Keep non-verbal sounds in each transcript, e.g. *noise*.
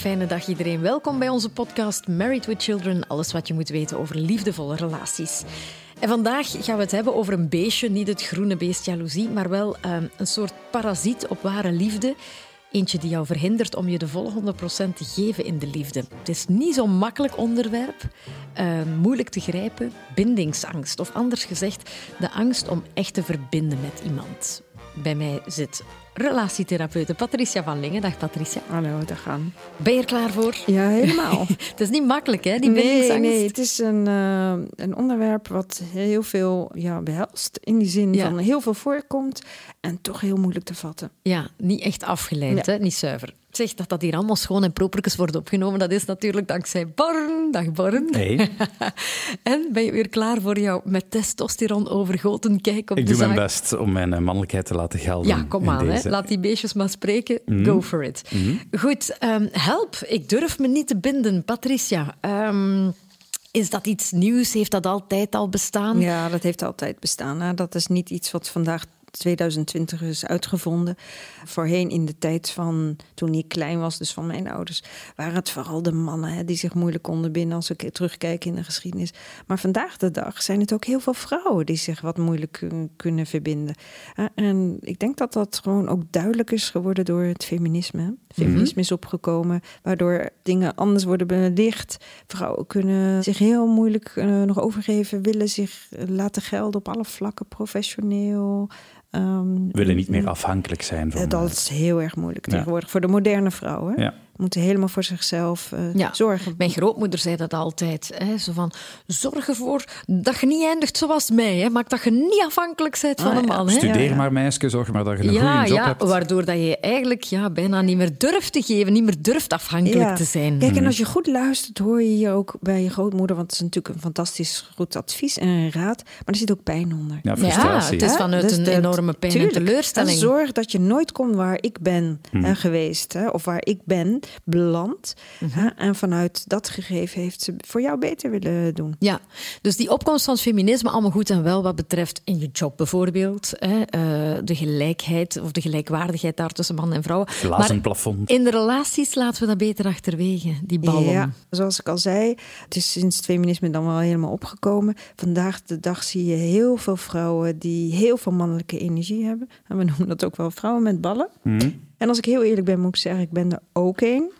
fijne dag iedereen. Welkom bij onze podcast Married with Children. Alles wat je moet weten over liefdevolle relaties. En vandaag gaan we het hebben over een beestje, niet het groene beest jaloezie, maar wel ehm, een soort parasiet op ware liefde. Eentje die jou verhindert om je de volle 100% te geven in de liefde. Het is niet zo'n makkelijk onderwerp, ehm, moeilijk te grijpen. Bindingsangst, of anders gezegd, de angst om echt te verbinden met iemand. Bij mij zit relatietherapeute Patricia van Lingen. Dag Patricia. Hallo, dag gaan. Ben je er klaar voor? Ja, helemaal. *laughs* het is niet makkelijk, hè, die nee, bindingsangst? nee, het is een, eh, een onderwerp wat heel veel ja, behelst. In die zin Ja. van heel veel voorkomt en toch heel moeilijk te vatten. Ja, niet echt afgeleid, hè? niet zuiver. Zeg dat dat hier allemaal schoon en propertjes wordt opgenomen. Dat is natuurlijk dankzij Born. Dag Born. Hey, *laughs* En ben je weer klaar voor jouw met testosteron overgoten kijk op ik de doe zaak? mijn best om mijn eh, mannelijkheid te laten gelden. Ja, kom aan. Hè. Laat die beestjes maar spreken. Mhm. Go for it. Goed, ehm, help. Ik durf me niet te binden. Patricia, ehm, is dat iets nieuws? Heeft dat altijd al bestaan? Ja, dat heeft altijd bestaan. Hè. Dat is niet iets wat vandaag 2020 is uitgevonden. Voorheen in de tijd van toen ik klein was, dus van mijn ouders, waren het vooral de mannen hè, die zich moeilijk konden binden als ik terugkijk in de geschiedenis. Maar vandaag de dag zijn het ook heel veel vrouwen die zich wat moeilijk kun- kunnen verbinden. En ik denk dat dat gewoon ook duidelijk is geworden door het feminisme. Feminisme is opgekomen, waardoor dingen anders worden belicht. Vrouwen kunnen zich heel moeilijk eh, nog overgeven, willen zich eh, laten gelden op alle vlakken, professioneel. Ehm, willen niet meer afhankelijk zijn van... eh, eh, dat is heel erg moeilijk tegenwoordig voor de moderne vrouwen. ja. Moeten helemaal voor zichzelf eh, Ja. zorgen. Mijn grootmoeder zei dat altijd. Hè? Zo van, zorg ervoor dat je niet eindigt zoals mij. Hè? Maak dat je niet afhankelijk bent van Ah, een ja. man. Hè? Studeer Ja, ja. maar, meisje, zorg maar dat je een ja, goede job ja, hebt. waardoor dat je eigenlijk ja, bijna niet meer durft te geven, niet meer durft afhankelijk Ja. te zijn. Kijk, en als je goed luistert, hoor je je ook bij je grootmoeder, want het is natuurlijk een fantastisch goed advies en een raad, maar er zit ook pijn onder. Ja, Ja, frustratie. het is vanuit Dus een dat- enorme pijn tuurlijk. en teleurstelling. En zorg dat je nooit komt waar ik ben Hmm. hè, geweest, hè, of waar ik ben beland. Mhm. hè, en vanuit dat gegeven heeft ze voor jou beter willen doen. Ja, dus die opkomst van het feminisme allemaal goed en wel wat betreft in je job bijvoorbeeld. Hè, eh, de gelijkheid of de gelijkwaardigheid daar tussen man en vrouw. Glazen Maar plafond. in de relaties laten we dat beter achterwege, die ballen. Ja, zoals ik al zei, het is sinds het feminisme dan wel helemaal opgekomen. Vandaag de dag zie je heel veel vrouwen die heel veel mannelijke energie hebben. En we noemen dat ook wel vrouwen met ballen. Mhm. En als ik heel eerlijk ben, moet ik zeggen, ik ben er ook een.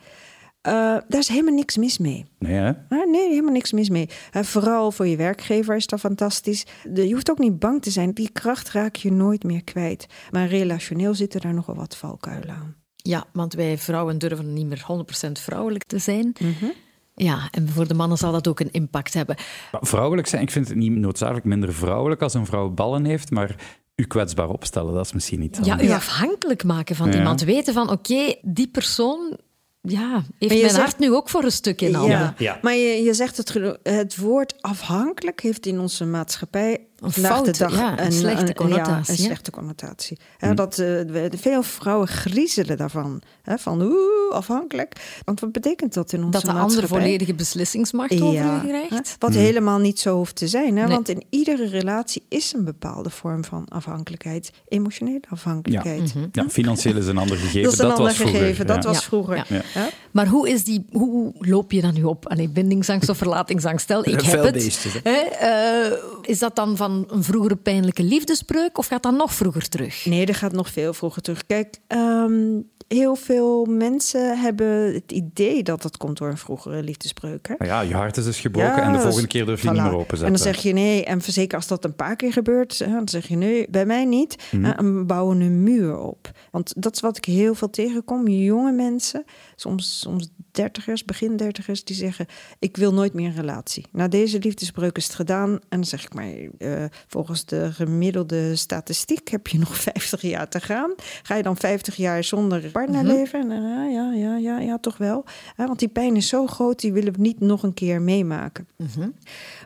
Eh, daar is helemaal niks mis mee. Nee, hè? Ah, nee, helemaal niks mis mee. Eh, vooral voor je werkgever is dat fantastisch. De, je hoeft ook niet bang te zijn. Die kracht raak je nooit meer kwijt. Maar relationeel zitten daar nogal wat valkuilen aan. Ja, want wij vrouwen durven niet meer 100% vrouwelijk te zijn. Mhm. Ja, en voor de mannen zal dat ook een impact hebben. Vrouwelijk zijn, ik vind het niet noodzakelijk minder vrouwelijk als een vrouw ballen heeft, maar u kwetsbaar opstellen, dat is misschien niet Ja, u afhankelijk maken van Ja. iemand. Weten van, oké, die persoon ja, heeft mijn zegt- hart nu ook voor een stuk in handen. Ja, Ja. maar je, je zegt het, het woord afhankelijk heeft in onze maatschappij Een dag ja, een slechte connotatie, Ja, een slechte connotatie. Hè, dat, eh, veel vrouwen griezelen daarvan. Hè, van oeh, afhankelijk. Want wat betekent dat in onze Dat de ander maatschappij? volledige beslissingsmacht over je hè, krijgt. Wat helemaal niet zo hoeft te zijn. Hè? Nee. Want in iedere relatie is een bepaalde vorm van afhankelijkheid. Emotionele afhankelijkheid. Mhm. Ja, financieel is een ander gegeven. Dat is een ander was vroeger, gegeven. Dat ja. was Ja. vroeger. Ja. Ja. Maar hoe, is die, hoe loop je dan nu op? Allee, bindingsangst of verlatingsangst? Stel, ik *laughs* heb het. Hè, eh, is dat dan van een vroegere pijnlijke liefdesbreuk of gaat dat nog vroeger terug? Nee, dat gaat nog veel vroeger terug. Kijk, ehm, heel veel mensen hebben het idee dat dat komt door een vroegere liefdesbreuk. Hè? Ja, je hart is dus gebroken Ja, en de volgende keer durf je niet meer openzetten. En dan zeg je nee, en zeker als dat een paar keer gebeurt, hè, dan zeg je nee, bij mij niet. Mhm. hè, En we bouwen een muur op. Want dat is wat ik heel veel tegenkom. Jonge mensen, soms, soms dertigers, begin dertigers, die zeggen: Ik wil nooit meer een relatie. Na deze liefdesbreuk is het gedaan. En dan zeg ik maar, eh, volgens de gemiddelde statistiek heb je nog *laughs* 50 jaar te gaan. Ga je dan 50 jaar zonder partner Mhm. leven? En, dan, ah, ja, ja, ja, ja, toch wel. Want die pijn is zo groot, die willen we niet nog een keer meemaken. Mhm.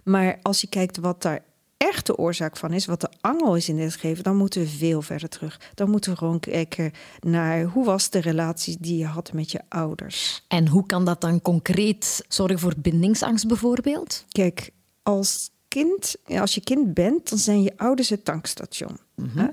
Maar als je kijkt wat daar echt de oorzaak van is, wat de angel is in dit gegeven, dan moeten we veel verder terug. Dan moeten we gewoon kijken naar hoe was de relatie die je had met je ouders. En hoe kan dat dan concreet zorgen voor bindingsangst bijvoorbeeld? Kijk, als kind, als je kind bent, dan zijn je ouders het tankstation. hè?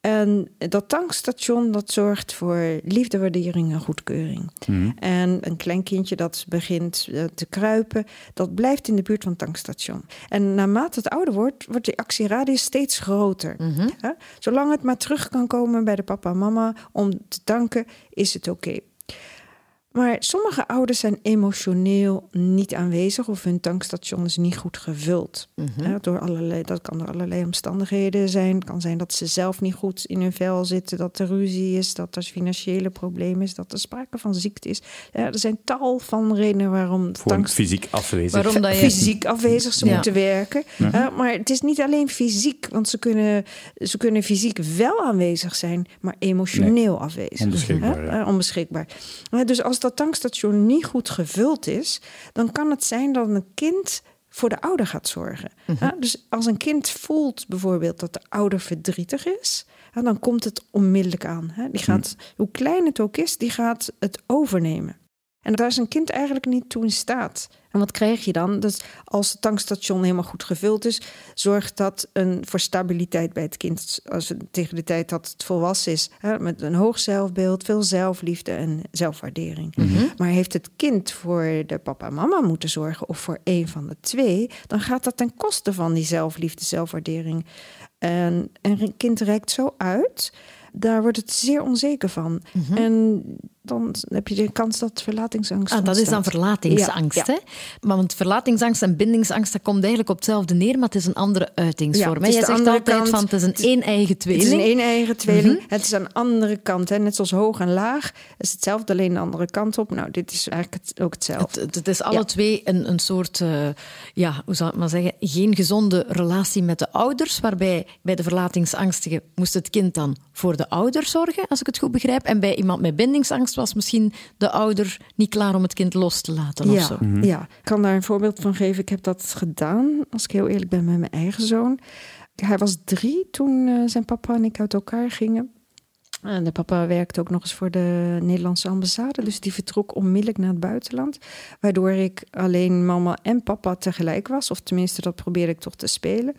En dat tankstation dat zorgt voor liefde, waardering en goedkeuring. En een klein kindje dat begint eh, te kruipen, dat blijft in de buurt van het tankstation. En naarmate het ouder wordt, wordt die actieradius steeds groter. Hè? Zolang het maar terug kan komen bij de papa en mama om te tanken, is het oké. Maar sommige ouders zijn emotioneel niet aanwezig of hun tankstation is niet goed gevuld. Ja, door allerlei, dat kan door allerlei omstandigheden zijn. Het kan zijn dat ze zelf niet goed in hun vel zitten, dat er ruzie is, dat er financiële problemen is, dat er sprake van ziekte is. Ja, er zijn tal van redenen waarom tanks fysiek afwezig. Waarom dat je... fysiek afwezig ze Ja. moeten werken. Hè, maar het is niet alleen fysiek, want ze kunnen, ze kunnen fysiek wel aanwezig zijn, maar emotioneel afwezig. Onbeschikbaar. Eh, onbeschikbaar. Hè, Dus als dat tankstation niet goed gevuld is, dan kan het zijn dat een kind voor de ouder gaat zorgen. Mhm. Dus als een kind voelt bijvoorbeeld dat de ouder verdrietig is, dan komt het onmiddellijk aan. Hè. Die gaat, hoe klein het ook is, die gaat het overnemen. En daar is een kind eigenlijk niet toe in staat. En wat krijg je dan? Dus als het tankstation helemaal goed gevuld is, zorgt dat een voor stabiliteit bij het kind. Als het tegen de tijd dat het volwassen is, hè, met een hoog zelfbeeld, veel zelfliefde en zelfwaardering. Maar heeft het kind voor de papa en mama moeten zorgen, of voor een van de twee, dan gaat dat ten koste van die zelfliefde, zelfwaardering. En, en een kind reikt zo uit, daar wordt het zeer onzeker van. En dan heb je de kans dat verlatingsangst Ah, dat is dan verlatingsangst. Ja. Hè? Maar want verlatingsangst en bindingsangst, dat komt eigenlijk op hetzelfde neer, maar het is een andere uitingsvorm. Ja, Jij zegt andere altijd kant. van het is een één-eigen tweeling. Het is een een-eigen tweeling. Mhm. Het is aan de andere kant. Hè. Net zoals hoog en laag. Is hetzelfde, alleen de andere kant op. Nou, dit is eigenlijk ook hetzelfde. Het, het, is alle Ja. twee een, een soort, eh, ja, hoe zou ik maar zeggen, geen gezonde relatie met de ouders, waarbij bij de verlatingsangstige moest het kind dan voor de ouder zorgen, als ik het goed begrijp. En bij iemand met bindingsangst was misschien de ouder niet klaar om het kind los te laten of ja, zo. ja, ik kan daar een voorbeeld van geven. Ik heb dat gedaan, als ik heel eerlijk ben, met mijn eigen zoon. Hij was drie toen eh, zijn papa en ik uit elkaar gingen. En de papa werkte ook nog eens voor de Nederlandse ambassade. Dus die vertrok onmiddellijk naar het buitenland. Waardoor ik alleen mama en papa tegelijk was. Of tenminste, dat probeerde ik toch te spelen.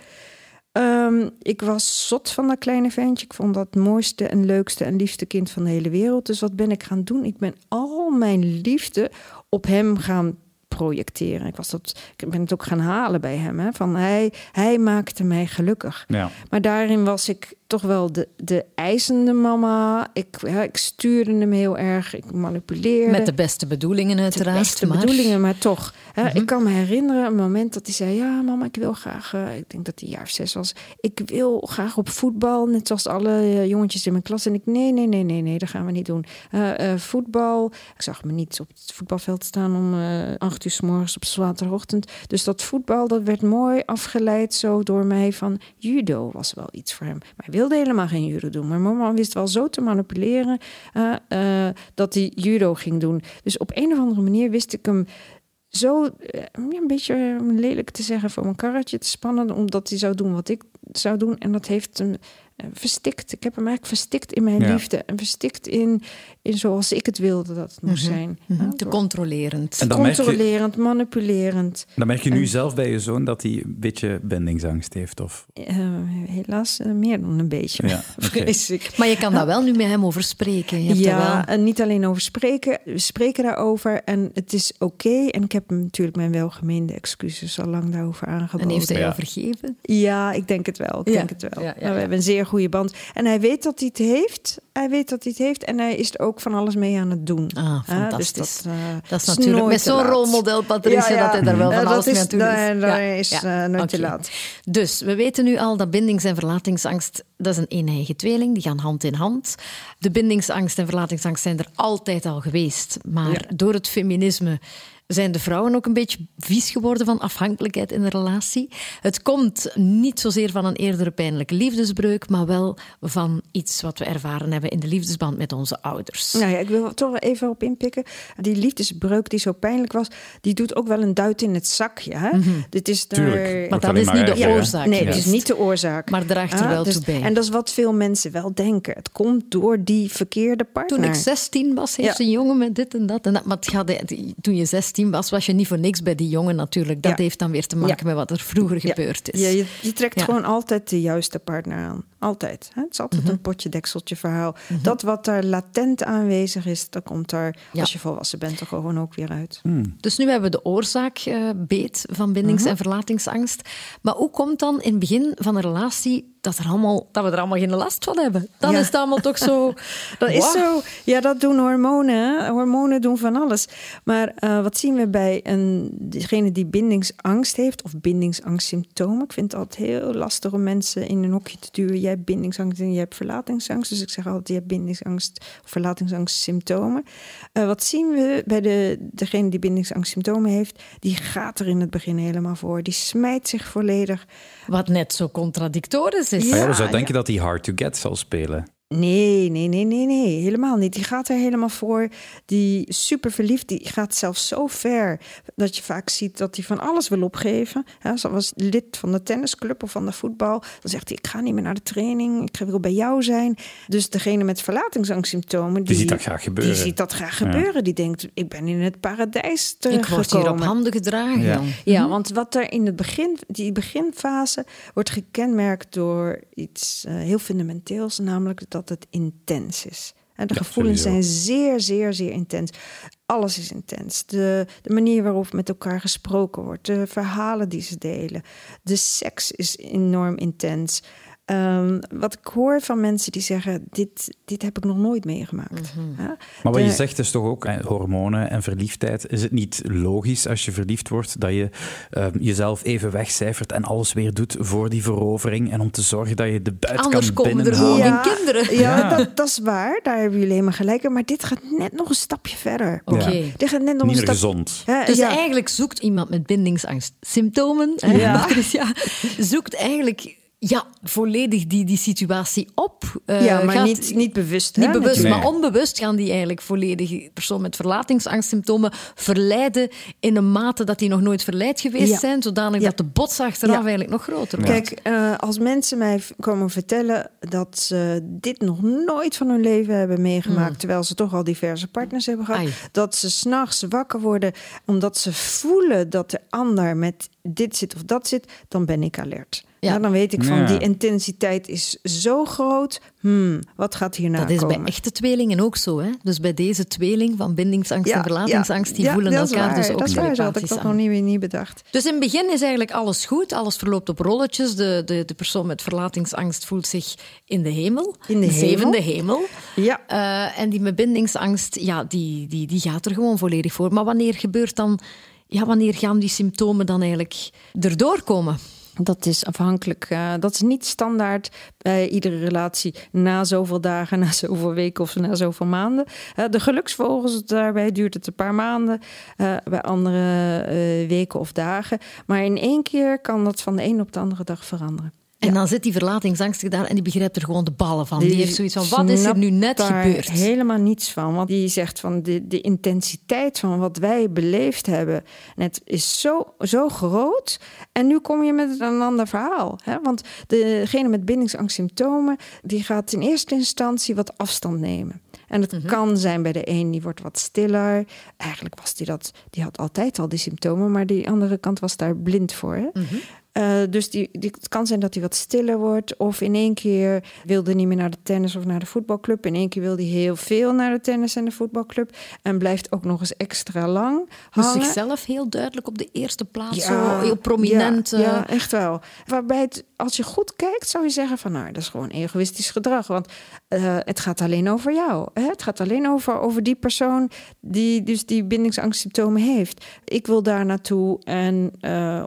Ehm, ik was zot van dat kleine ventje. Ik vond dat het mooiste en leukste en liefste kind van de hele wereld. Dus wat ben ik gaan doen? Ik ben al mijn liefde op hem gaan projecteren. Ik, was dat, ik ben het ook gaan halen bij hem. Hè? Van hij, hij maakte mij gelukkig. Ja. Maar daarin was ik toch wel de, de eisende mama. Ik, ja, ik stuurde hem heel erg. Ik manipuleerde. Met de beste bedoelingen de uiteraard. beste maar... bedoelingen, maar toch. Hè, Ik kan me herinneren een moment dat hij zei... ja, mama, ik wil graag... eh, ik denk dat hij jaar of zes was. Ik wil graag op voetbal, net zoals alle eh, jongetjes in mijn klas. En ik, nee, nee, nee, nee, nee, dat gaan we niet doen. Eh, voetbal, ik zag me niet op het voetbalveld staan... om acht uur s morgens op zaterdagochtend. Dus dat voetbal, dat werd mooi afgeleid zo door mij van... judo was wel iets voor hem. Maar hij helemaal geen judo doen. Maar mama wist wel zo te manipuleren... eh, eh, dat hij judo ging doen. Dus op een of andere manier wist ik hem zo eh, een beetje lelijk te zeggen voor mijn karretje te spannen, omdat hij zou doen wat ik zou doen. En dat heeft hem verstikt. Ik heb hem eigenlijk verstikt in mijn Ja. liefde en verstikt in, in zoals ik het wilde dat het moest zijn. Mhm, Ja, Te controlerend. En dan je- Controlerend, manipulerend. Dan merk je nu En- zelf bij je zoon dat hij een beetje bindingsangst heeft. Of... Eh, helaas eh, meer dan een beetje. Ja. *laughs* Maar je kan daar wel nu met hem over spreken. Je hebt Ja, wel... en niet alleen over spreken. We spreken daarover en het is oké. En ik heb hem natuurlijk mijn welgemeende excuses al lang daarover aangeboden. En heeft hij Ja. jou vergeven? Ja, ik denk het wel. Ik Ja. denk het wel. Ja, ja, Nou, ja. We hebben een zeer goede band. En hij weet dat hij het heeft. Hij weet dat hij het heeft. En hij is er ook van alles mee aan het doen. Ah, Hè, fantastisch. Dus dat, eh, Dat is natuurlijk met zo'n rolmodel, Patricia, dat hij daar wel van dat alles mee aan het doen is. Ja, is eh, nooit te laat. Dus we weten nu al dat bindings- en verlatingsangst, dat is een een-eigen tweeling, die gaan hand in hand. De bindingsangst en verlatingsangst zijn er altijd al geweest, maar door het feminisme zijn de vrouwen ook een beetje vies geworden van afhankelijkheid in de relatie. Het komt niet zozeer van een eerdere pijnlijke liefdesbreuk, maar wel van iets wat we ervaren hebben in de liefdesband met onze ouders. Nou ja, ik wil er toch wel even op inpikken. Die liefdesbreuk die zo pijnlijk was, die doet ook wel een duit in het zakje. Hè? Dit is daar... Tuurlijk. Maar dat is maar niet de oorzaak. Nee, dat juist. is niet de oorzaak. Maar draagt er Ah, wel dus- toe bij. En dat is wat veel mensen wel denken. Het komt door die verkeerde partner. Toen ik 16 was, heeft Ja. een jongen met dit en dat. En dat maar het gaat, toen je 16 was, was je niet voor niks bij die jongen natuurlijk. Dat Ja. heeft dan weer te maken met wat er vroeger gebeurd is. Ja, je, je trekt gewoon altijd de juiste partner aan. Altijd. Hè? Het is altijd Mhm. een potje dekseltje verhaal. Dat wat daar latent aanwezig is, dat komt daar Ja. als je volwassen bent er gewoon ook weer uit. Dus nu hebben we de oorzaak eh, beet van bindings- en verlatingsangst. Maar hoe komt dan in het begin van een relatie dat, er allemaal, dat we er allemaal geen last van hebben? Dan Ja. is het allemaal toch zo... *laughs* Dat is Wow. zo. Ja, dat doen hormonen. hè. Hormonen doen van alles. Maar eh, wat zien we bij een, degene die bindingsangst heeft of bindingsangstsymptomen? Ik vind het altijd heel lastig om mensen in een hokje te duwen. Jij hebt bindingsangst en jij hebt verlatingsangst. Dus ik zeg altijd, je hebt bindingsangst of verlatingsangstsymptomen. Eh, wat zien we bij de, degene die bindingsangstsymptomen heeft? Die gaat er in het begin helemaal voor. Die smijt zich volledig. Wat net zo contradictorisch is. Ja. Ja, dan zou ja. denken dat hij hard to get zal spelen. Nee, nee, nee, nee, nee, helemaal niet. Die gaat er helemaal voor. Die super verliefd, die gaat zelfs zo ver dat je vaak ziet dat hij van alles wil opgeven. Ja, als hij was lid van de tennisclub of van de voetbal, dan zegt hij: Ik ga niet meer naar de training, ik wil bij jou zijn. Dus degene met verlatingsangstsymptomen, die, ziet dat graag gebeuren. Die ziet dat graag gebeuren. Die denkt: Ik ben in het paradijs Ik word hier op handen gedragen. Ja. Ja, want wat er in het begin, die beginfase wordt gekenmerkt door iets eh, heel fundamenteels, namelijk dat het intens is. En de Ja, gevoelens zijn zeer, zeer, zeer intens. Alles is intens. De, de manier waarop met elkaar gesproken wordt, de verhalen die ze delen, de seks is enorm intens. Ehm, wat ik hoor van mensen die zeggen: Dit, dit heb ik nog nooit meegemaakt. Ja? Maar wat De- je zegt is toch ook, eh, hormonen en verliefdheid. Is het niet logisch als je verliefd wordt dat je eh, jezelf even wegcijfert en alles weer doet voor die verovering en om te zorgen dat je de buit Anders kan komen er kinderen. Ja, Ja. Dat, dat is waar. Daar hebben jullie helemaal gelijk in. Maar dit gaat net nog een stapje verder. Oké. Ja. Dit gaat net nog Niet een meer stap... gezond. Dus ja. eigenlijk zoekt iemand met bindingsangstsymptomen, hè, Ja. *laughs* Patricia, zoekt eigenlijk ja, volledig die, die situatie op. Eh, ja, maar gaat- niet, niet bewust. Niet bewust, maar onbewust gaan die eigenlijk volledig die persoon met verlatingsangstsymptomen verleiden in een mate dat die nog nooit verleid geweest Ja. zijn, zodanig Ja. dat de bots achteraf Ja. eigenlijk nog groter wordt. Kijk, eh, als mensen mij komen vertellen dat ze dit nog nooit van hun leven hebben meegemaakt, terwijl ze toch al diverse partners hebben gehad, Ai. dat ze s'nachts wakker worden omdat ze voelen dat de ander met dit zit of dat zit, dan ben ik alert. Ja. Ja. dan weet ik van Ja. die intensiteit is zo groot. Hmm, wat gaat hierna Dat is komen? bij echte tweelingen ook zo. Hè? Dus bij deze tweeling van bindingsangst en verlatingsangst, die ja, voelen is elkaar waar, dus ook Dat is waar, had ik dat aan. nog niet, niet bedacht. Dus in het begin is eigenlijk alles goed, alles verloopt op rolletjes. De, de, de persoon met verlatingsangst voelt zich in de hemel, In de hemel. zevende hemel. Ja. Eh, en die met bindingsangst, ja, die, die, die gaat er gewoon volledig voor. Maar wanneer gebeurt dan, ja, wanneer gaan die symptomen dan eigenlijk erdoor komen? Dat is afhankelijk. eh, dat is niet standaard bij iedere relatie na zoveel dagen, *laughs* na zoveel weken of na zoveel maanden. Eh, de geluksvogels, daarbij duurt het een paar maanden. eh, bij andere weken of dagen. Maar in één keer kan dat van de een op de andere dag veranderen. En dan zit die verlatingsangstige daar en die begrijpt er gewoon de ballen van. Die, heeft zoiets van, wat is er nu net daar gebeurd? helemaal niets van. Want die zegt van de, de intensiteit van wat wij beleefd hebben. Het is zo, zo groot. En nu kom je met een ander verhaal. Hè? Want degene met bindingsangstsymptomen... die gaat in eerste instantie wat afstand nemen. En het kan zijn bij de een, die wordt wat stiller. Eigenlijk was die dat, die had altijd al die symptomen, maar die andere kant was daar blind voor. Hè? Eh, dus die, die, het kan zijn dat hij wat stiller wordt. Of in één keer wilde niet meer naar de tennis of naar de voetbalclub. In één keer wil hij heel veel naar de tennis en de voetbalclub. En blijft ook nog eens extra lang Dus hangen. zichzelf heel duidelijk op de eerste plaats, Ja, zo heel prominent. Ja, eh, ja, echt wel. Waarbij het, als je goed kijkt, zou je zeggen van nou, dat is gewoon egoïstisch gedrag. Want eh, het gaat alleen over jou. Hè? Het gaat alleen over, over die persoon die dus die bindingsangstsymptomen heeft. Ik wil daar naartoe en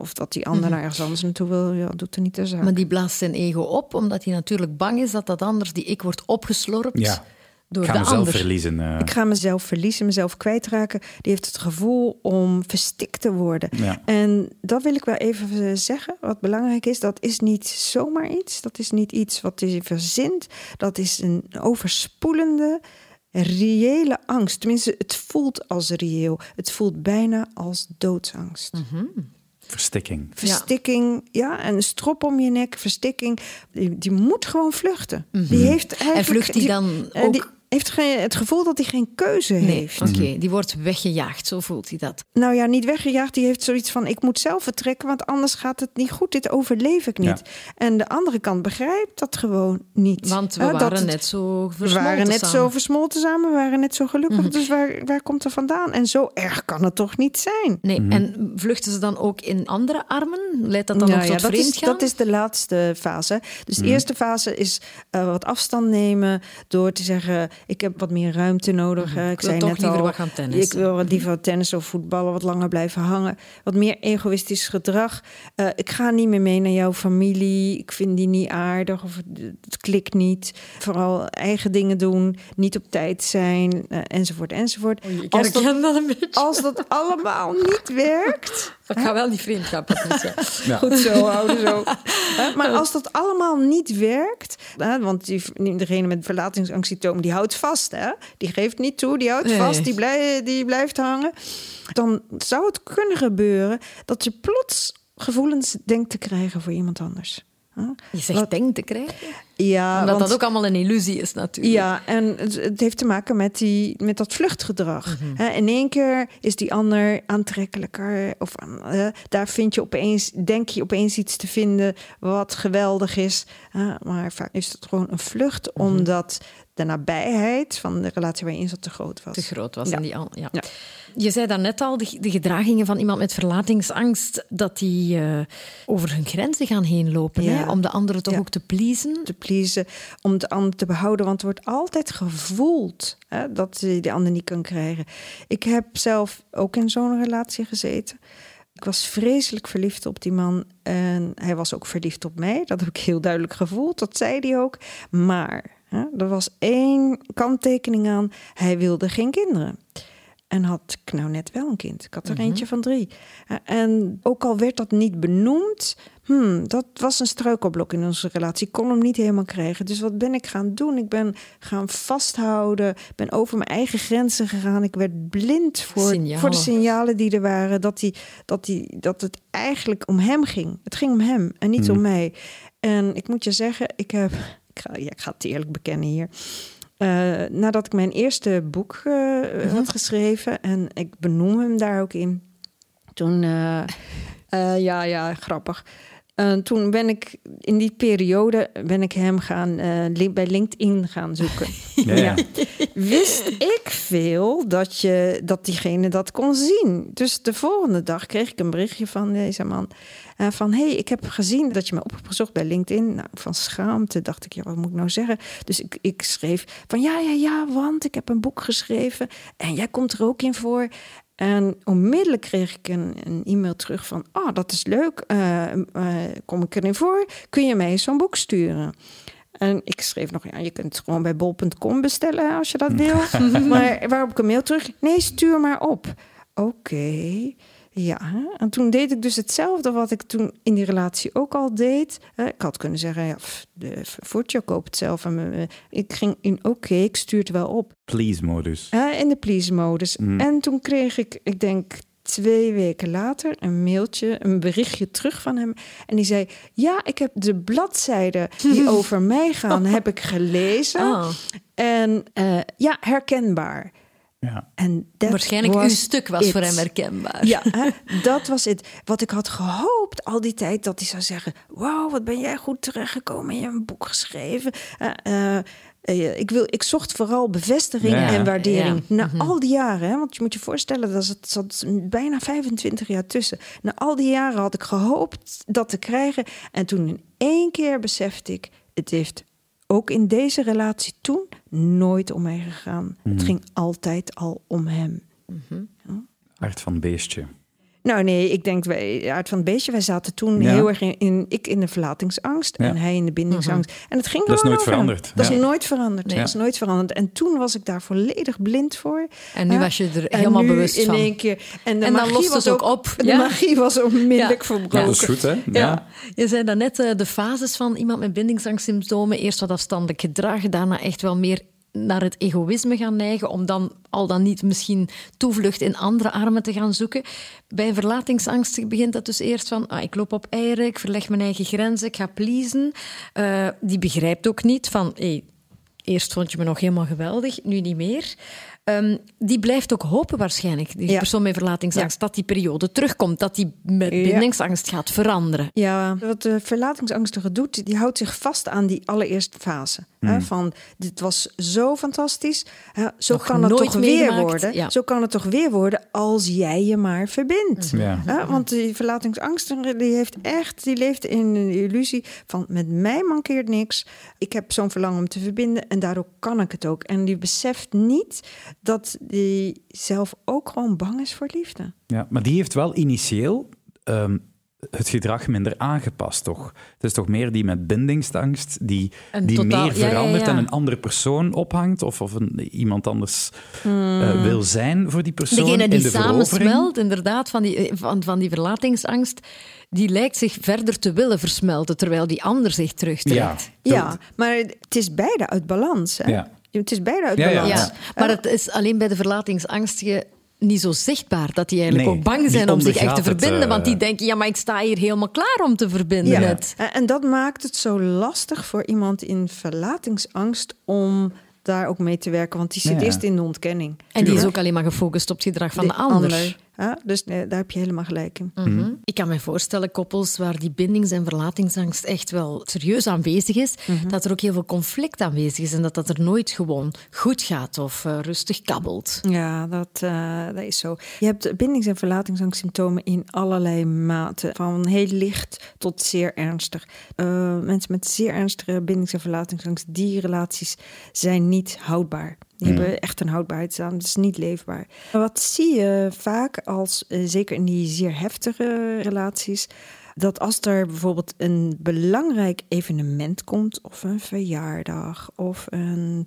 of dat die ander naar ergens anders naartoe wil, ja, doet er niet ter zake. Maar die blaast zijn ego op, omdat hij natuurlijk bang is dat dat anders, die ik wordt opgeslorpt Ja. door Ik ga de mezelf ander. verliezen. eh. Ik ga mezelf verliezen, mezelf kwijtraken. Die heeft het gevoel om verstikt te worden. Ja. En dat wil ik wel even eh, zeggen. Wat belangrijk is, dat is niet zomaar iets. Dat is niet iets wat je verzint. Dat is een overspoelende, reële angst. Tenminste, het voelt als reëel. Het voelt bijna als doodsangst. Mhm. Verstikking. Verstikking, ja. en een strop om je nek, verstikking. Die, die moet gewoon vluchten. Die heeft Mhm. En eigenlijk, vlucht die dan en ook... die heeft geen, het gevoel dat hij geen keuze Nee, heeft. oké, die wordt weggejaagd, zo voelt hij dat. Nou ja, niet weggejaagd. Die heeft zoiets van: ik moet zelf vertrekken, want anders gaat het niet goed. Dit overleef ik niet. En de andere kant begrijpt dat gewoon niet. Want we Hè, waren het- net zo we versmolten waren net samen. zo versmolten samen, we waren net zo gelukkig. Mhm. Dus waar, waar komt er vandaan? En zo erg kan het toch niet zijn? Nee, en vluchten ze dan ook in andere armen? Leidt dat dan Nou ook ja, tot dat, is, vreemdgaan? dat is de laatste fase. Dus de eerste fase is eh, wat afstand nemen door te zeggen: ik heb wat meer ruimte nodig. Ik, Mhm. Ik wil zei toch net liever al, gaan tennissen. Ik wil wat liever tennis of voetballen, wat langer blijven hangen. Wat meer egoïstisch gedrag. Eh, ik ga niet meer mee naar jouw familie. Ik vind die niet aardig of het, klikt niet. Vooral eigen dingen doen, niet op tijd zijn, eh, enzovoort, enzovoort. Dat, dat als dat *laughs* allemaal niet werkt, Ik ga wel niet gaan, Patricia. *laughs* Goed zo, houden zo. *laughs* Maar als dat allemaal niet werkt, want die, degene met verlatingsangstsymptomen die houdt vast, hè? die geeft niet toe, die houdt Nee. vast, die, blij, die blijft hangen, dan zou het kunnen gebeuren dat je plots gevoelens denkt te krijgen voor iemand anders. Je zegt Wat- denk te krijgen. Ja, Omdat want- dat ook allemaal een illusie is natuurlijk. ja, en het, heeft te maken met, die, met dat vluchtgedrag. Hè, in één keer is die ander aantrekkelijker. Of daar vind je opeens, denk je opeens iets te vinden wat geweldig is. Maar vaak is het gewoon een vlucht, omdat de nabijheid van de relatie waar je in zat te groot was. te groot was. Ja. En die al, ja. Ja. Je zei daarnet al, de, de gedragingen van iemand met verlatingsangst, dat die eh, over hun grenzen gaan heen lopen. Ja. Hè? Om de anderen toch ook te pleasen. te om de ander te behouden. Want er wordt altijd gevoeld hè, dat je de ander niet kan krijgen. Ik heb zelf ook in zo'n relatie gezeten. Ik was vreselijk verliefd op die man en hij was ook verliefd op mij. Dat heb ik heel duidelijk gevoeld, dat zei hij ook. Maar hè, er was één kanttekening aan, hij wilde geen kinderen. En had ik nou net wel een kind. Ik had er eentje van drie. Eh, En ook al werd dat niet benoemd, hmm, dat was een struikelblok in onze relatie. Ik kon hem niet helemaal krijgen. Dus wat ben ik gaan doen? Ik ben gaan vasthouden, ben over mijn eigen grenzen gegaan. Ik werd blind voor, Signalen. voor de signalen die er waren. Dat, die, dat, die, dat het eigenlijk om hem ging. Het ging om hem en niet om mij. En ik moet je zeggen, ik heb. Ik ga, ja, ik ga het eerlijk bekennen hier. Eh, nadat ik mijn eerste boek eh, had geschreven en ik benoem hem daar ook in, toen, eh, ja, ja, grappig. Toen ben ik in die periode ben ik hem gaan li- bij LinkedIn gaan zoeken. *laughs* Ja, ja. Wist ik veel dat, je, dat diegene dat kon zien. Dus de volgende dag kreeg ik een berichtje van deze man. Eh, van, hey, ik heb gezien dat je me op hebt gezocht bij LinkedIn. Nou, van schaamte dacht ik, ja, wat moet ik nou zeggen? Dus ik, ik schreef van, ja, ja, ja, want ik heb een boek geschreven. En jij komt er ook in voor. En onmiddellijk kreeg ik een, een e-mail terug van... oh, dat is leuk, eh, eh, kom ik erin voor? Kun je mij zo'n boek sturen? En ik schreef nog, ja, je kunt het gewoon bij bol.com bestellen als je dat *laughs* wil. maar waarop ik een mail terug... nee, stuur maar op. Oké, ja. En toen deed ik dus hetzelfde wat ik toen in die relatie ook al deed. Ik had kunnen zeggen, ja, de Fortje koopt het zelf. En eh, ik ging in, oké, ik stuur het wel op. Please-modus. In de please-modus. Mm. En toen kreeg ik, ik denk twee weken later, een mailtje, een berichtje terug van hem. En die zei, ja, ik heb de bladzijden die *laughs* over mij gaan, heb ik gelezen. Ah, En eh, ja, herkenbaar. Ja. En waarschijnlijk uw stuk was it. voor hem herkenbaar. Ja, hè, dat was het. Wat ik had gehoopt al die tijd, dat hij zou zeggen... wauw, wat ben jij goed terechtgekomen. Je hebt een boek geschreven. Eh, eh, eh, ik, wil, ik zocht vooral bevestiging Ja. en waardering. Ja. Na Mhm. al die jaren, hè, want je moet je voorstellen... dat zat, zat bijna 25 jaar tussen. Na al die jaren had ik gehoopt dat te krijgen. En toen in één keer besefte ik... het heeft ook in deze relatie toen nooit om mij gegaan. Het ging altijd al om hem. Hart van beestje. Nou nee, ik denk wij uit van het beestje. Wij zaten toen Ja. heel erg in, in- ik in de verlatingsangst Ja. en hij in de bindingsangst. En het ging Dat is nooit over veranderd. Dat Ja. is nooit veranderd. Nee. Dat is nooit veranderd. En toen was ik daar volledig blind voor. En nu was je er En helemaal nu bewust in van. één keer. En, de En dan magie lost was het ook op. De Ja. magie was onmiddellijk Ja. verbroken. Ja, dat is goed, hè? Ja. Je zei daarnet eh, de fases van iemand met bindingsangstsymptomen. Eerst wat afstandelijk gedrag, daarna echt wel meer naar het egoïsme gaan neigen, om dan al dan niet misschien toevlucht in andere armen te gaan zoeken. Bij verlatingsangst begint dat dus eerst van, ah, ik loop op eieren, ik verleg mijn eigen grenzen, ik ga pleasen. Eh, die begrijpt ook niet van, hey, eerst vond je me nog helemaal geweldig, nu niet meer. Ehm, die blijft ook hopen waarschijnlijk, die Ja. persoon met verlatingsangst, dat die periode terugkomt, dat die met bindingsangst gaat veranderen. Ja, wat de verlatingsangstige doet, die houdt zich vast aan die allereerste fase. Hè, van, dit was zo fantastisch. Hè, zo Nog kan het toch weer worden. ja. Zo kan het toch weer worden als jij je maar verbindt. Ja. Hè, want die verlatingsangstige, die heeft echt, die leeft in een illusie van met mij mankeert niks. Ik heb zo'n verlangen om te verbinden en daardoor kan ik het ook. En die beseft niet dat die zelf ook gewoon bang is voor liefde. Ja, maar die heeft wel initieel ehm, het gedrag minder aangepast, toch? Het is toch meer die met bindingsangst, die, Een die totaal- meer ja, ja, verandert ja. en een andere persoon ophangt of, of een, iemand anders eh, wil zijn voor die persoon Degene in die de verovering. samensmelt, inderdaad, van die, van, van die verlatingsangst, die lijkt zich verder te willen versmelten, terwijl die ander zich Ja, terugtrekt. Ja, maar het is beide uit balans. Hè? Ja. Het is beide uit Ja, ja. balans. Ja, maar het is alleen bij de verlatingsangstige niet zo zichtbaar dat die eigenlijk Nee, ook bang die zijn om zich echt te het, verbinden. want die eh, denken, ja, maar ik sta hier helemaal klaar om te verbinden Ja. met... En, en dat maakt het zo lastig voor iemand in verlatingsangst om daar ook mee te werken. Want die zit Ja. eerst in de ontkenning. En die is ook alleen maar gefocust op het gedrag van de, De ander. Ja, dus daar heb je helemaal gelijk in. Mhm. Ik kan me voorstellen, koppels waar die bindings- en verlatingsangst echt wel serieus aanwezig is, dat er ook heel veel conflict aanwezig is en dat dat er nooit gewoon goed gaat of eh, rustig kabbelt. Ja, dat, eh, dat is zo. Je hebt bindings- en verlatingsangstsymptomen in allerlei maten. Van heel licht tot zeer ernstig. Eh, mensen met zeer ernstige bindings- en verlatingsangst, die relaties zijn niet houdbaar. Die hebben echt een houdbaarheidsstaan. Dat is niet leefbaar. Wat zie je vaak als, eh, zeker in die zeer heftige relaties, dat als er bijvoorbeeld een belangrijk evenement komt, of een verjaardag, of een,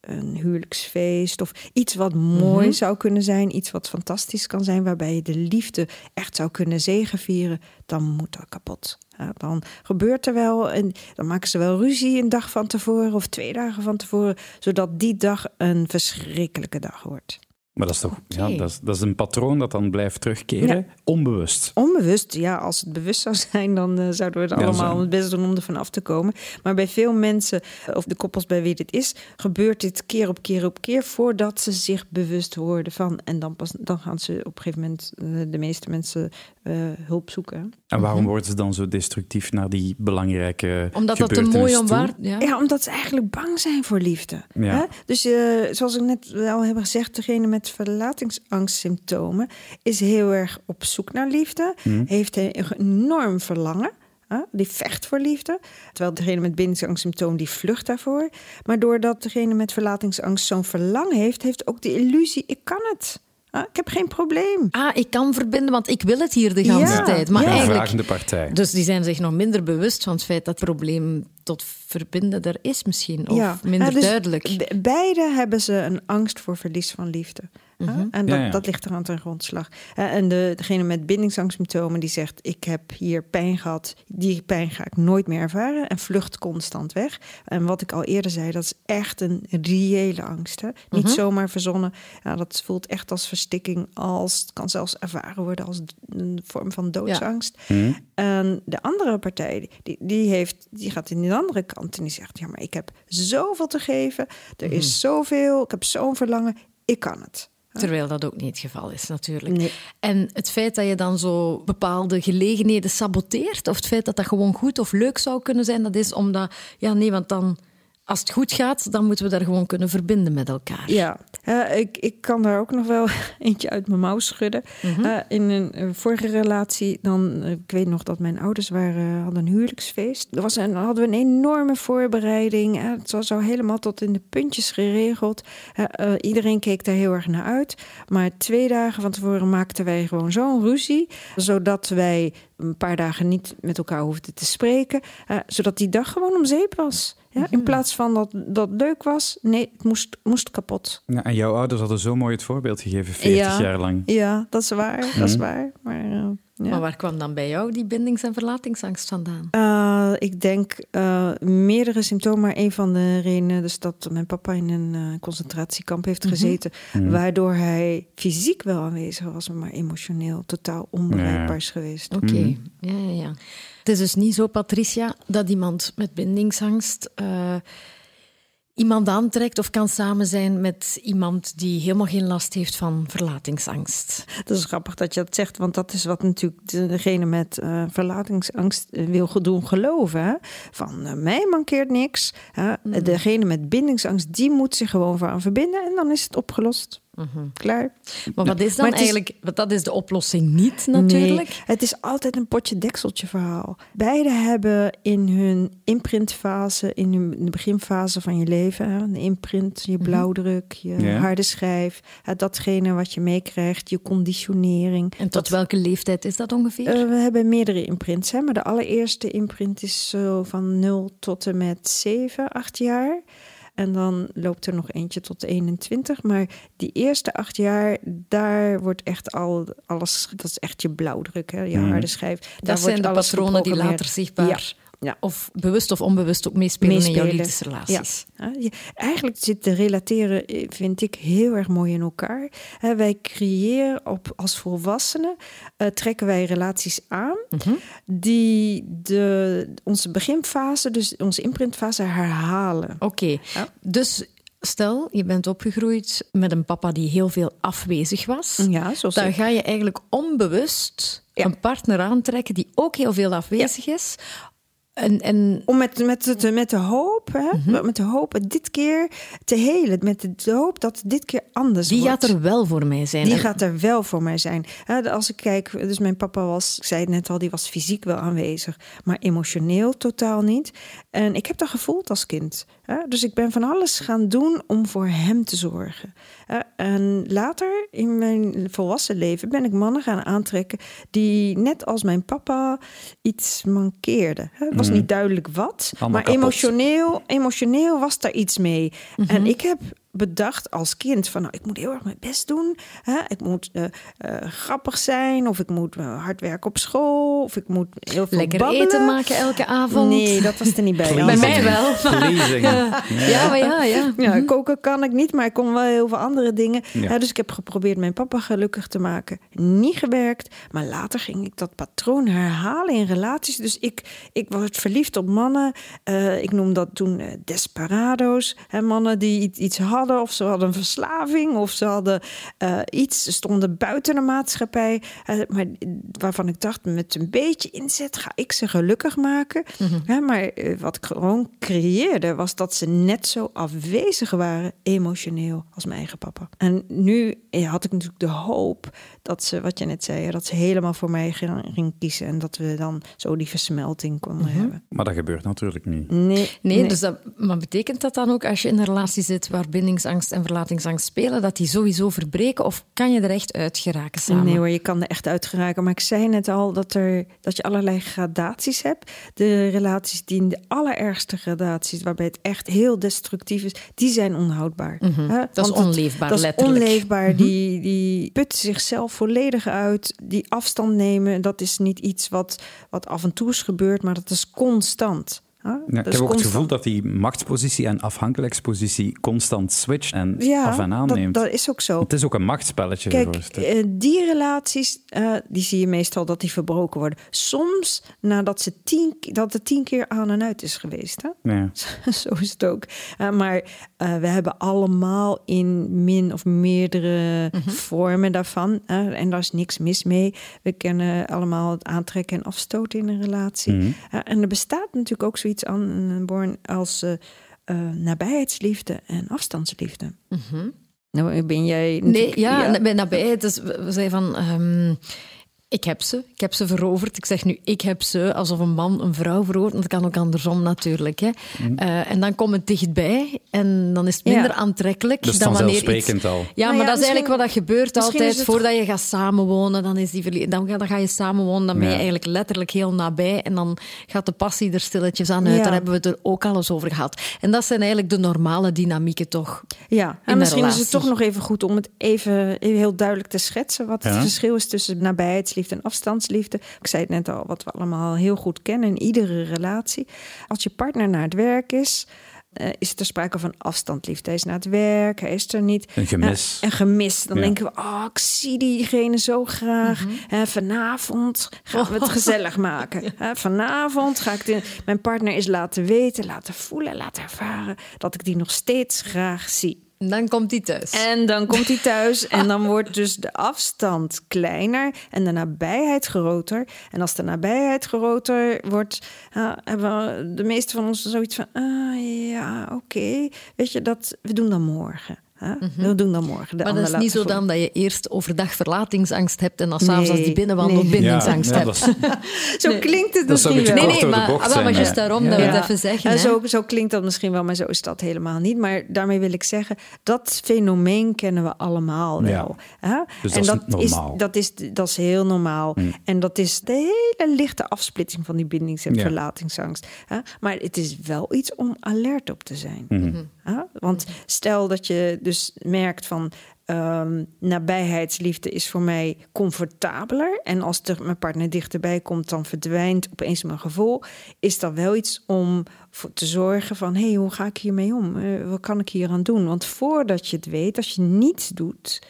een huwelijksfeest, of iets wat mooi zou kunnen zijn, iets wat fantastisch kan zijn, waarbij je de liefde echt zou kunnen zegevieren, dan moet dat kapot. Ja, dan gebeurt er wel, en dan maken ze wel ruzie een dag van tevoren of twee dagen van tevoren, zodat die dag een verschrikkelijke dag wordt. Maar dat is toch ja, dat is, dat is een patroon dat dan blijft terugkeren, Ja. onbewust. Onbewust, ja, als het bewust zou zijn, dan eh, zouden we het Ja, allemaal zo. het best doen om er vanaf te komen. Maar bij veel mensen, eh, of de koppels bij wie dit is, gebeurt dit keer op keer op keer voordat ze zich bewust worden van. En dan, pas, dan gaan ze op een gegeven moment, eh, de meeste mensen, eh, hulp zoeken. En waarom worden ze dan zo destructief naar die belangrijke Omdat dat te mooi om waar... Ja. Ja, omdat ze eigenlijk bang zijn voor liefde. Ja. Hè? Dus eh, zoals ik net al heb gezegd, degene met verlatingsangstsymptomen is heel erg op zoek naar liefde, heeft een enorm verlangen. hè? Die vecht voor liefde. Terwijl degene met bindingsangstsymptoom die vlucht daarvoor. Maar doordat degene met verlatingsangst zo'n verlangen heeft, heeft ook de illusie: ik kan het. Hè? Ik heb geen probleem. Ah, ik kan verbinden, want ik wil het hier de hele Ja. tijd. Maar Ja. Een eigenlijk... vragende partij. Dus die zijn zich nog minder bewust van het feit dat het probleem tot verbinden er is misschien. Of minder Ja, dus duidelijk. be- Beide hebben ze een angst voor verlies van liefde. Hè? En dat, Ja, ja. dat ligt eraan ten grondslag. Hè, En de, degene met bindingsangstsymptomen die zegt... ik heb hier pijn gehad, die pijn ga ik nooit meer ervaren... en vlucht constant weg. En wat ik al eerder zei, dat is echt een reële angst. Hè? Niet zomaar verzonnen. Ja, dat voelt echt als verstikking. Als, het kan zelfs ervaren worden als een vorm van doodsangst. Hm? En de andere partij, die, die, heeft, die gaat in de andere kant en die zegt: Ja, maar ik heb zoveel te geven. Er is zoveel, ik heb zo'n verlangen, ik kan het. Terwijl dat ook niet het geval is, natuurlijk. Nee. En het feit dat je dan zo bepaalde gelegenheden saboteert, of het feit dat dat gewoon goed of leuk zou kunnen zijn, dat is omdat, ja, nee, want dan. Als het goed gaat, dan moeten we daar gewoon kunnen verbinden met elkaar. Ja, uh, ik, ik kan daar ook nog wel *laughs* eentje uit mijn mouw schudden. Mhm. Uh, in een uh, vorige relatie, dan, ik weet nog dat mijn ouders waren, hadden een huwelijksfeest. Er was een, hadden we een enorme voorbereiding. het was zo helemaal tot in de puntjes geregeld. iedereen keek daar heel erg naar uit. Maar twee dagen van tevoren maakten wij gewoon zo'n ruzie, zodat wij een paar dagen niet met elkaar hoefden te spreken, zodat die dag gewoon om zeep was. Ja, in plaats van dat dat leuk was, nee, het moest, moest kapot. Ja, en jouw ouders hadden zo mooi het voorbeeld gegeven, 40 ja, jaar lang. Ja, dat is waar. Dat is waar. Maar, uh, ja. maar waar kwam dan bij jou die bindings- en verlatingsangst vandaan? Uh, ik denk uh, meerdere symptomen, maar een van de redenen is dat mijn papa in een uh, concentratiekamp heeft Mhm. gezeten, Mm waardoor hij fysiek wel aanwezig was, maar emotioneel totaal onbereikbaar is geweest. Oké, okay. ja, ja, ja. Het is dus niet zo, Patricia, dat iemand met bindingsangst uh, iemand aantrekt of kan samen zijn met iemand die helemaal geen last heeft van verlatingsangst. Dat is grappig dat je dat zegt, want dat is wat natuurlijk degene met uh, verlatingsangst wil doen geloven. Hè? Van uh, mij mankeert niks. Hè? Mm. Degene met bindingsangst, die moet zich gewoon aan verbinden en dan is het opgelost. Mm -hmm. Klaar. Maar wat is dan maar eigenlijk, want dat is de oplossing niet natuurlijk. Nee, het is altijd een potje dekseltje verhaal. Beide hebben in hun imprintfase, in hun, de beginfase van je leven, hè, de imprint, je blauwdruk, je harde schijf, hè, datgene wat je meekrijgt, je conditionering. En tot welke leeftijd is dat ongeveer? Eh, we hebben meerdere imprints, hè, maar de allereerste imprint is zo van 0 tot en met 7, 8 jaar. En dan loopt er nog eentje tot 21. Maar die eerste acht jaar, daar wordt echt al alles. Dat is echt je blauwdruk, hè, je Mhm. harde schijf. Dat zijn de patronen die later zichtbaar Ja. of bewust of onbewust ook meespelen, in jouw liefdesrelaties. Ja, je- eigenlijk zit de relateren, eh, vind ik, heel erg mooi in elkaar. Wij creëren op, als volwassenen, eh, trekken wij relaties aan Mhm. die de, onze beginfase, dus onze imprintfase, herhalen. Oké, Ja. dus stel je bent opgegroeid met een papa die heel veel afwezig was. Ja, zoals Dan ga je eigenlijk onbewust Ja. een partner aantrekken die ook heel veel afwezig is. En, en Om met, met, het- met de hoop, hè, Mhm. met de hoop dit keer te helen. Met de hoop dat dit keer anders die wordt. gaat er wel voor mij zijn. Die En- gaat er wel voor mij zijn. Als ik kijk, dus mijn papa was, ik zei het net al, die was fysiek wel aanwezig, maar emotioneel totaal niet. En ik heb dat gevoeld als kind. Dus ik ben van alles gaan doen om voor hem te zorgen. En later in mijn volwassen leven ben ik mannen gaan aantrekken die net als mijn papa iets mankeerden. Het was niet duidelijk wat, Allemaal maar kapot. emotioneel, emotioneel was daar iets mee. En ik heb bedacht als kind van nou, ik moet heel erg mijn best doen. Hè? Ik moet eh, eh, grappig zijn of ik moet eh, hard werken op school of ik moet heel veel Lekker babbelen. eten maken elke avond. Nee, dat was er niet bij. Bij mij wel. *laughs* Pleasing. Ja, maar ja, ja. Ja, koken kan ik niet, maar ik kon wel heel veel andere dingen. Ja. Ja, dus ik heb geprobeerd mijn papa gelukkig te maken. Niet gewerkt, maar later ging ik dat patroon herhalen in relaties. Dus ik, ik was verliefd op mannen. Eh, ik noem dat toen desperado's. Hè, mannen die iets- iets hadden, of ze hadden een verslaving, of ze hadden eh, iets. Ze stonden buiten de maatschappij. Eh, maar waarvan ik dacht, met een beetje inzet ga ik ze gelukkig maken. Ja, maar eh, wat ik gewoon creëerde, was dat ze net zo afwezig waren, emotioneel, als mijn eigen papa. En nu had ik natuurlijk de hoop dat ze, wat je net zei, dat ze helemaal voor mij ging, kiezen. En dat we dan zo die versmelting konden hebben. Maar dat gebeurt natuurlijk niet. Nee, Nee, dus dat, maar betekent dat dan ook als je in een relatie zit waar bindingsangst en verlatingsangst spelen, dat die sowieso verbreken? Of kan je er echt uit geraken samen? Nee hoor, je kan er echt uit geraken. Maar ik zei net al dat, er, dat je allerlei gradaties hebt. De relaties die in de allerergste gradaties, waarbij het echt heel destructief is, die zijn onhoudbaar. Mhm. Dat is Want onleefbaar, Dat is letterlijk. Mhm. onleefbaar. Die, die putten zichzelf volledig uit. Die afstand nemen, dat is niet iets wat, wat af en toe is gebeurd, maar dat is constant. Ja, Dat ik heb is ook het gevoel dat die machtspositie en afhankelijkspositie constant switcht en ja, af en aan dat, neemt. dat is ook zo. Het is ook een machtsspelletje Kijk, eh, die relaties, eh, die zie je meestal dat die verbroken worden. Soms nadat ze tien, dat het tien keer aan en uit is geweest. Hè? Ja. *laughs* Zo is het ook. Eh, maar eh, we hebben allemaal in min of meerdere vormen daarvan. en daar is niks mis mee. We kennen allemaal het aantrekken en afstoten in een relatie. Mhm. En er bestaat natuurlijk ook zoiets aan, eh, Born, als eh, uh, nabijheidsliefde en afstandsliefde. Nou, ben jij. Nee, ja, ja. bij nabijheid. Dus we zeiden van. Um, ik heb ze. Ik heb ze veroverd. Ik zeg nu, ik heb ze, alsof een man een vrouw verovert. Dat kan ook andersom natuurlijk. Hè. Mm. Uh, en dan komt het dichtbij en dan is het minder aantrekkelijk. Dus dan wanneer iets... al. Ja, maar, maar dat is eigenlijk wat dat gebeurt altijd. Voordat je gaat samenwonen, dan, is die dan, dan ga je samenwonen. Dan ben je eigenlijk letterlijk heel nabij. En dan gaat de passie er stilletjes aan uit. Daar hebben we het er ook al eens over gehad. En dat zijn eigenlijk de normale dynamieken toch. Ja, en misschien is het toch nog even goed om het even, even heel duidelijk te schetsen. Wat het verschil is tussen nabijheid en afstandsliefde. Ik zei het net al, wat we allemaal heel goed kennen in iedere relatie. Als je partner naar het werk is, uh, is er sprake van afstandliefde. Hij is naar het werk, hij is er niet. Een gemis. Uh, een gemis. Dan denken we, oh, ik zie diegene zo graag. Mm -hmm. uh, vanavond gaan we het gezellig maken. *laughs* vanavond ga ik de, mijn partner eens laten weten, laten voelen, laten ervaren... dat ik die nog steeds graag zie. Dan komt hij thuis. En dan komt hij thuis en dan *laughs* wordt dus de afstand kleiner en de nabijheid groter. En als de nabijheid groter wordt, uh, hebben de meeste van ons zoiets van: ah ja, oké, weet je dat, we doen dan morgen. Huh? Mm -hmm. We doen dan morgen. De maar dat is niet zo dan dat je eerst overdag verlatingsangst hebt en dan s'avonds als die binnenwandelt nee. bindingsangst ja, hebt. *laughs* zo klinkt het dat misschien wel. Nee, nee, maar, maar ah, juist daarom ja. dat we het even zeggen. Ja, zo, zo klinkt dat misschien wel, maar zo is dat helemaal niet. Maar daarmee wil ik zeggen, dat fenomeen kennen we allemaal wel. Huh? Dus en dat, dat is normaal. Is, dat, is, dat is heel normaal. Mm. En dat is de hele lichte afsplitsing van die bindings- en verlatingsangst. Huh? Maar het is wel iets om alert op te zijn. Mm -hmm. Want stel dat je dus merkt van um, nabijheidsliefde is voor mij comfortabeler. En als mijn partner dichterbij komt, dan verdwijnt opeens mijn gevoel. Is dat wel iets om te zorgen van hé, hey, hoe ga ik hiermee om? Uh, wat kan ik hier aan doen? Want voordat je het weet, als je niets doet,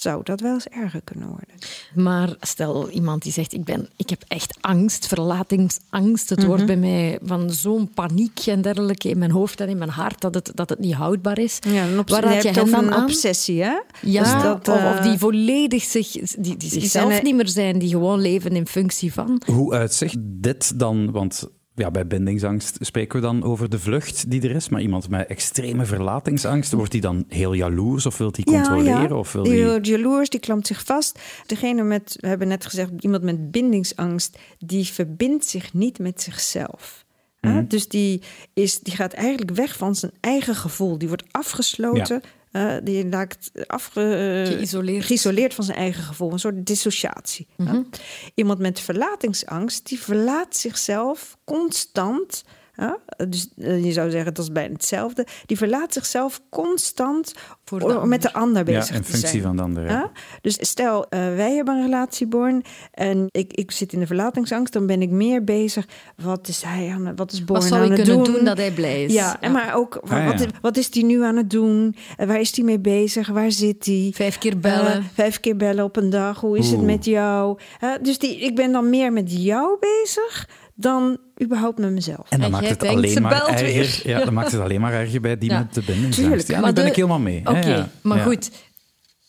zou dat wel eens erger kunnen worden. Maar stel iemand die zegt, ik, ben, ik heb echt angst, verlatingsangst. Het wordt mhm. bij mij van zo'n paniek en dergelijke in mijn hoofd en in mijn hart dat het, dat het niet houdbaar is. Ja, een Waar raad je hen dan een aan? obsessie, hè? Ja, dus dat, uh, of, die eh, volledig zich, die, die zichzelf niet meer zijn, die gewoon leven in functie van. Hoe uitzicht dit dan? Want ja, bij bindingsangst spreken we dan over de vlucht die er is. Maar iemand met extreme verlatingsangst, wordt die dan heel jaloers of wil die controleren? Ja, ja. Of wil die, die jaloers, die klampt zich vast. Degene met, we hebben net gezegd, iemand met bindingsangst, die verbindt zich niet met zichzelf. Mm Dus die, is, die gaat eigenlijk weg van zijn eigen gevoel. Die wordt afgesloten uh, die raakt afge, geïsoleerd. geïsoleerd. van zijn eigen gevoel, een soort dissociatie. Mm -hmm. Iemand met verlatingsangst, die verlaat zichzelf constant ja? Dus eh, je zou zeggen, dat is bijna hetzelfde. Die verlaat zichzelf constant Voor met de ander bezig ja, in functie van de ander. Ja? Dus stel, uh, wij hebben een relatie, Born, en ik, ik zit in de verlatingsangst, dan ben ik meer bezig. Wat is hij aan Wat is Born wat zou aan het doen? doen? dat hij blij is? Ja, en maar ook, ah, wat, wat, is hij nu aan het doen? Waar is hij mee bezig? Waar zit hij? Vijf keer bellen. Uh, vijf keer bellen op een dag. Hoe is Oeh. het met jou? dus die, ik ben dan meer met jou bezig dan überhaupt met mezelf. En dan, maakt het, alleen maar erger, *laughs* ja, dan maakt het alleen maar erger bij die met de bindingsangst. Ja, daar ben ik helemaal mee. Oké, ja, maar goed.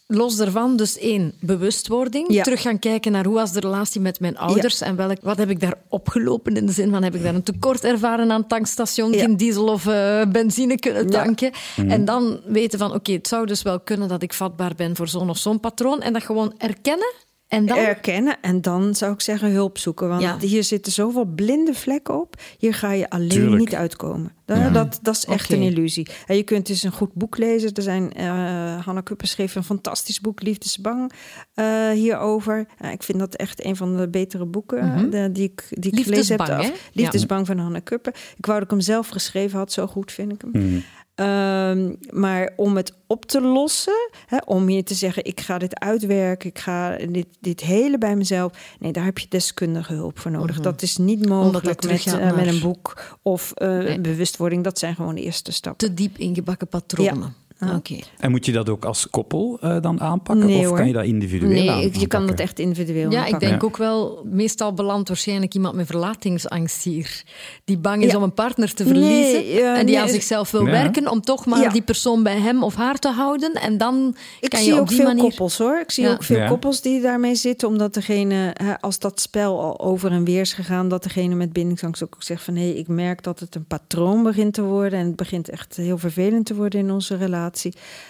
Los daarvan, dus één, bewustwording. Terug gaan kijken naar hoe was de relatie met mijn ouders en welk, wat heb ik daar opgelopen in de zin van heb ik daar een tekort ervaren aan tankstation, geen diesel of uh, benzine kunnen tanken. Mhm. En dan weten van oké, het zou dus wel kunnen dat ik vatbaar ben voor zo'n of zo'n patroon en dat gewoon erkennen en dan? Erkennen en dan zou ik zeggen hulp zoeken. Want ja. hier zitten zoveel blinde vlekken op. Hier ga je alleen Tuurlijk. niet uitkomen. Dat, ja. dat, dat, is echt okay. een illusie. En je kunt dus een goed boek lezen. Er zijn, uh, Hanna Kuppen schreef een fantastisch boek, Liefdesbang, uh, hierover. Uh, ik vind dat echt een van de betere boeken mm -hmm. de, die ik, die ik gelezen heb. Liefdesbang ja. van Hanna Kuppen. Ik wou dat ik hem zelf geschreven had. Zo goed vind ik hem. Mm. Um, maar om het op te lossen, hè, om je te zeggen: ik ga dit uitwerken, ik ga dit, dit hele bij mezelf. Nee, daar heb je deskundige hulp voor nodig. Mm -hmm. Dat is niet mogelijk met, uh, naar... met een boek of uh, nee. bewustwording. Dat zijn gewoon de eerste stappen. Te diep ingebakken patronen. Ja. Oké. En moet je dat ook als koppel uh, dan aanpakken? Nee, of hoor. kan je dat individueel Nee, aanpakken? je kan dat echt individueel Ja, ik aanpakken. denk Ja. ook wel, meestal belandt waarschijnlijk iemand met verlatingsangst hier. Die bang is Ja. om een partner te Nee, verliezen. eh, en die nee, aan zichzelf wil Ja. werken om toch maar Ja. die persoon bij hem of haar te houden. En dan Ik kan zie je op ook die veel manier... koppels hoor. Ik zie Ja. ook veel Ja. koppels die daarmee zitten. Omdat degene, hè, als dat spel al over en weer is gegaan, dat degene met bindingsangst ook zegt van hé, ik merk dat het een patroon begint te worden. En het begint echt heel vervelend te worden in onze relatie.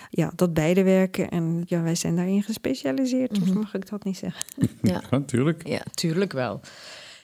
Ja, dat beide werken. En ja, wij zijn daarin gespecialiseerd. Of mag ik dat niet zeggen? Ja. *laughs* Ja, natuurlijk. ja, tuurlijk wel.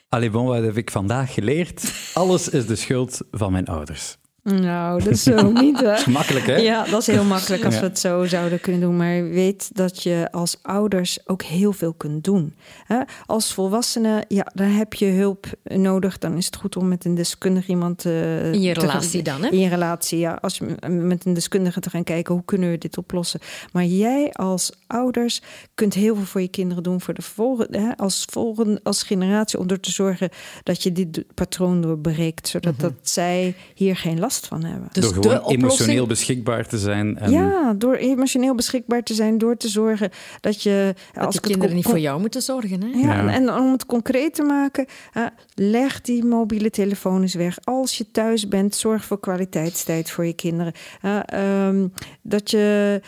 Allee, bon, wat heb ik vandaag geleerd? Alles is de schuld van mijn ouders. Nou, dat is zo *laughs* niet hè. Makkelijk, hè? Ja, dat is heel makkelijk als Ja. we het zo zouden kunnen doen. Maar weet dat je als ouders ook heel veel kunt doen. Hè? Als volwassene, ja, dan heb je hulp nodig. Dan is het goed om met een deskundige iemand eh, In je te relatie dan, hè? In je relatie, ja. Als je met een deskundige te gaan kijken, hoe kunnen we dit oplossen? Maar jij als ouders kunt heel veel voor je kinderen doen. Voor de volgende, hè, als, volgende, als generatie, om er te zorgen dat je dit patroon doorbreekt. Zodat dat zij hier geen last van hebben. Dus Door de gewoon oplossing... emotioneel beschikbaar te zijn. En... Ja, door emotioneel beschikbaar te zijn, door te zorgen dat je. Dat als de kinderen niet voor jou moeten zorgen, hè? Ja, Ja. en om het concreet te maken, hè, leg die mobiele telefoon eens weg. Als je thuis bent, zorg voor kwaliteitstijd voor je kinderen. Hè, ehm, dat, je,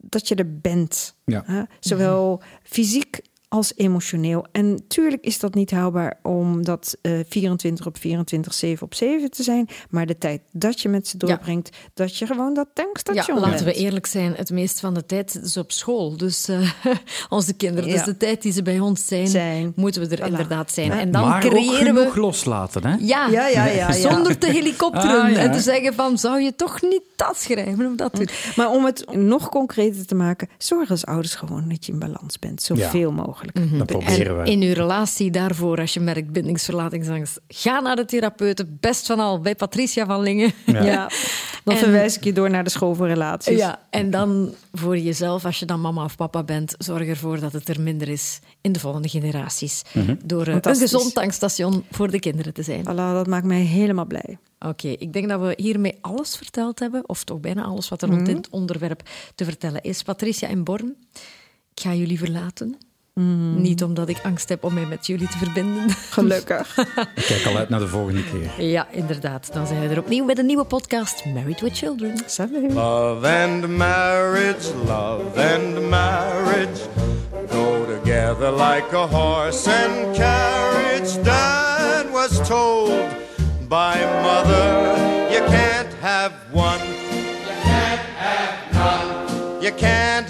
dat je er bent. Ja. Hè, zowel fysiek als emotioneel. En tuurlijk is dat niet haalbaar om dat eh 24 op 24, 7 op 7 te zijn. Maar de tijd dat je met ze Ja. doorbrengt, dat je gewoon dat Ja, tankstation laten we eerlijk zijn, het meest van de tijd is op school. Dus eh, *laughs* onze kinderen, dus Ja. de tijd die ze bij ons zijn, Zijn. moeten we er Voilà. inderdaad zijn. Ja. En dan maar ook creëren genoeg we... loslaten, hè? Ja, Ja, ja, ja, ja. zonder te *laughs* helikopteren Ah, ja. en te zeggen van, zou je toch niet dat schrijven of dat doen? Maar om het nog concreter te maken, zorg als ouders gewoon dat je in balans bent. Zoveel mogelijk. Mhm. Dat proberen En we. in uw relatie daarvoor, als je merkt bindingsverlatingsangst, ga naar de therapeuten. Best van al bij Patricia van Lingen. *laughs* Ja. Dan En- verwijs ik je door naar de school voor relaties. Ja, en dan voor jezelf, als je dan mama of papa bent, zorg ervoor dat het er minder is in de volgende generaties. Door eh, een gezond tankstation voor de kinderen te zijn. Voilà, dat maakt mij helemaal blij. Oké, ik denk dat we hiermee alles verteld hebben, of toch bijna alles wat er rond dit onderwerp te vertellen is. Patricia en Born, ik ga jullie verlaten. Niet omdat ik angst heb om mij met jullie te verbinden. *laughs* Gelukkig. Ik kijk al uit naar de volgende keer. Ja, inderdaad. Dan zijn we er opnieuw met een nieuwe podcast, Married with Children. Salut. Love and marriage, love and marriage go together like a horse and carriage. Dad was told by mother, you can't have one, you can't have none, you can't